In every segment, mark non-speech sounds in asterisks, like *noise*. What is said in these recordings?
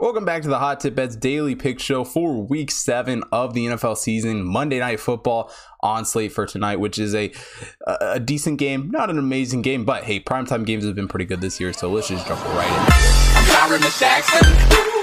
Welcome back to the Hot Tip Bets Daily Pick Show for Week Seven of the NFL season. Monday Night Football on slate for tonight, which is a a decent game, not an amazing game, but hey, primetime games have been pretty good this year, so let's just jump right in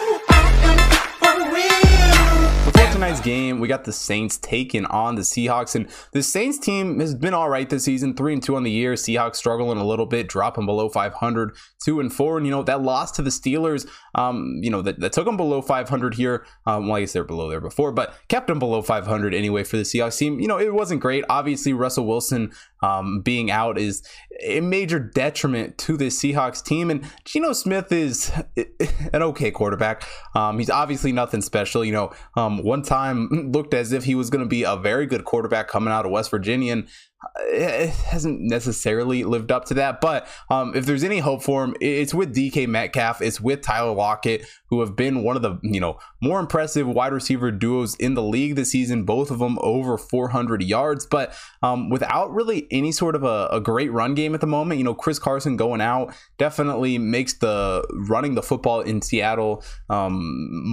game, we got the Saints taking on the Seahawks, and the Saints team has been all right this season, three and two on the year. Seahawks struggling a little bit, dropping below 500, two and four, and you know that loss to the Steelers, um, you know that, that took them below 500 here. Um, well, I guess they're below there before, but kept them below 500 anyway for the Seahawks team. You know it wasn't great. Obviously, Russell Wilson um, being out is a major detriment to this Seahawks team, and Geno Smith is *laughs* an okay quarterback. Um, he's obviously nothing special. You know, um, one time *laughs* looked as if he was going to be a very good quarterback coming out of West Virginia, and it hasn't necessarily lived up to that. But um, if there's any hope for him, it's with DK Metcalf, it's with Tyler Lockett, who have been one of the you know more impressive wide receiver duos in the league this season. Both of them over 400 yards, but um, without really any sort of a, a, great run game at the moment. You know, Chris Carson going out definitely makes the running the football in Seattle um,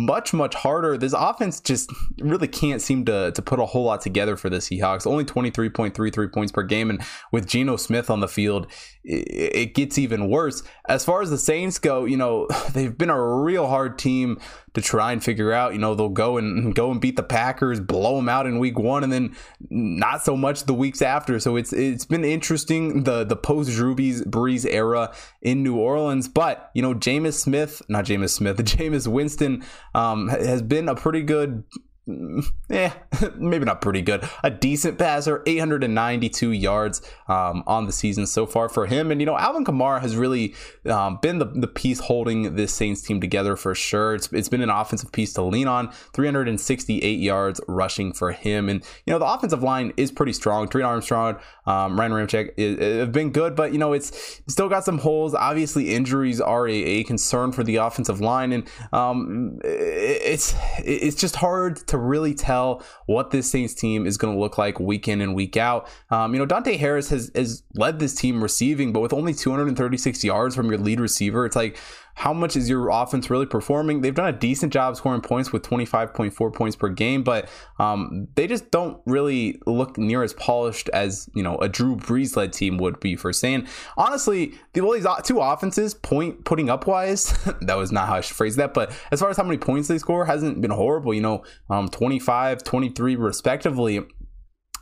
much much harder. This offense just really can't seem to to put a whole lot together for the Seahawks. Only 23.33 points per game. And with Geno Smith on the field, it, gets even worse. As far as the Saints go, you know, *laughs* they've been a real hard team to try and figure out. You know, they'll go and go and beat the Packers, blow them out in week one, and then not so much the weeks after. So it's it's been interesting the the post Drew Brees era in New Orleans. But you know, Jameis Smith, not Jameis Smith, *laughs* Jameis Winston um, has been a pretty good yeah, *laughs* *laughs* maybe not pretty good. A decent passer, 892 yards um, on the season so far for him. And, you know, Alvin Kamara has really um, been the, the piece holding this Saints team together for sure. It's, it's been an offensive piece to lean on. 368 yards rushing for him. And, you know, the offensive line is pretty strong. Terron Armstead, um, Ryan Ramczyk have been good, but, you know, it's still got some holes. Obviously, injuries are a, a concern for the offensive line. And um, it's, it's just hard to to really tell what this Saints team is going to look like week in and week out. Um, you know, Deonte Harris has, has led this team receiving, but with only 236 yards from your lead receiver, it's like, how much is your offense really performing? They've done a decent job scoring points with 25.4 points per game, but um, they just don't really look near as polished as you know a Drew Brees led team would be for saying. Honestly, the well, these two offenses point putting up wise, *laughs* that was not how I should phrase that, but as far as how many points they score, hasn't been horrible. You know, um, 25, 23 respectively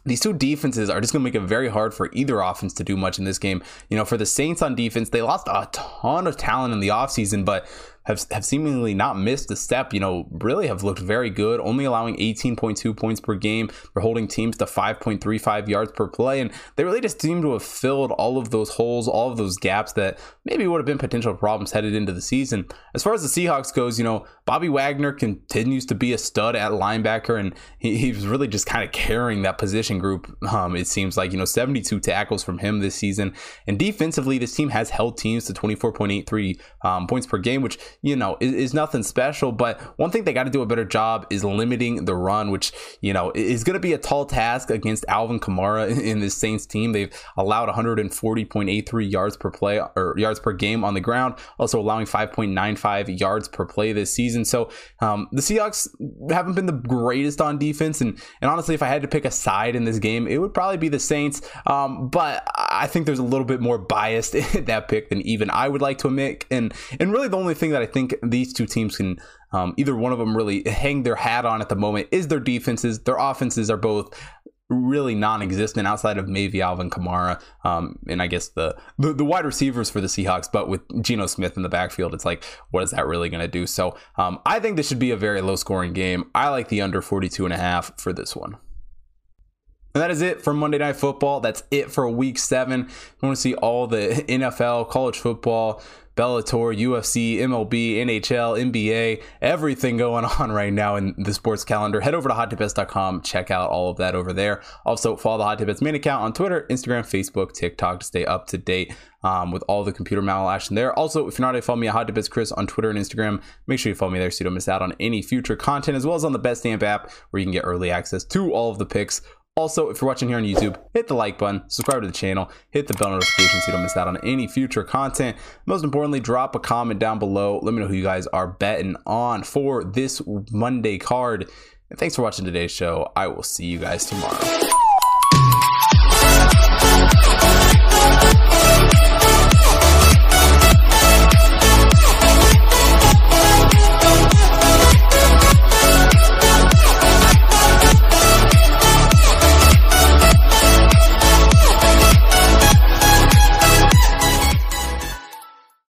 these two defenses are just going to make it very hard for either offense to do much in this game. You know, for the Saints on defense, they lost a ton of talent in the offseason, but have, have seemingly not missed a step, you know, really have looked very good, only allowing 18.2 points per game. They're holding teams to 5.35 yards per play. And they really just seem to have filled all of those holes, all of those gaps that maybe would have been potential problems headed into the season. As far as the Seahawks goes, you know, Bobby Wagner continues to be a stud at linebacker, and he, he's really just kind of carrying that position group. Um, it seems like, you know, 72 tackles from him this season. And defensively, this team has held teams to 24.83 um, points per game, which you know, is, is nothing special. But one thing they got to do a better job is limiting the run, which, you know, is going to be a tall task against Alvin Kamara *laughs* in this Saints team. They've allowed 140.83 yards per play or yards per game on the ground, also allowing 5.95 yards per play this season. So um, the Seahawks haven't been the greatest on defense. And, and honestly, if I had to pick a side in this game, it would probably be the Saints. Um, but I think there's a little bit more bias *laughs* in that pick than even I would like to admit. And, and really the only thing that I think these two teams can um, either one of them really hang their hat on at the moment is their defenses. Their offenses are both really non-existent outside of maybe Alvin Kamara um, and I guess the, the, the wide receivers for the Seahawks. But with Geno Smith in the backfield, it's like, what is that really going to do? So um, I think this should be a very low-scoring game. I like the under 42 and a half for this one. And that is it for Monday Night Football. That's it for week seven. If you want to see all the *laughs* NFL, college football, Bellator, UFC, MLB, NHL, NBA, everything going *laughs* on right now in the sports calendar. Head over to hottipbets.com, check out all of that over there. Also, follow the Hot Tip Bets main account on Twitter, Instagram, Facebook, TikTok to stay up to date um, with all the computer mal action there. Also, if you're not already follow me at Hot Bets Chris on Twitter and Instagram, make sure you follow me there so you don't miss out on any future content, as well as on the Betstamp app where you can get early access to all of the picks Also, if you're watching here on YouTube, hit the like button, subscribe to the channel, hit the bell notification so you don't miss out on any future content. Most importantly, drop a comment down below. Let me know who you guys are betting on for this Monday card. And thanks for watching today's show. I will see you guys tomorrow.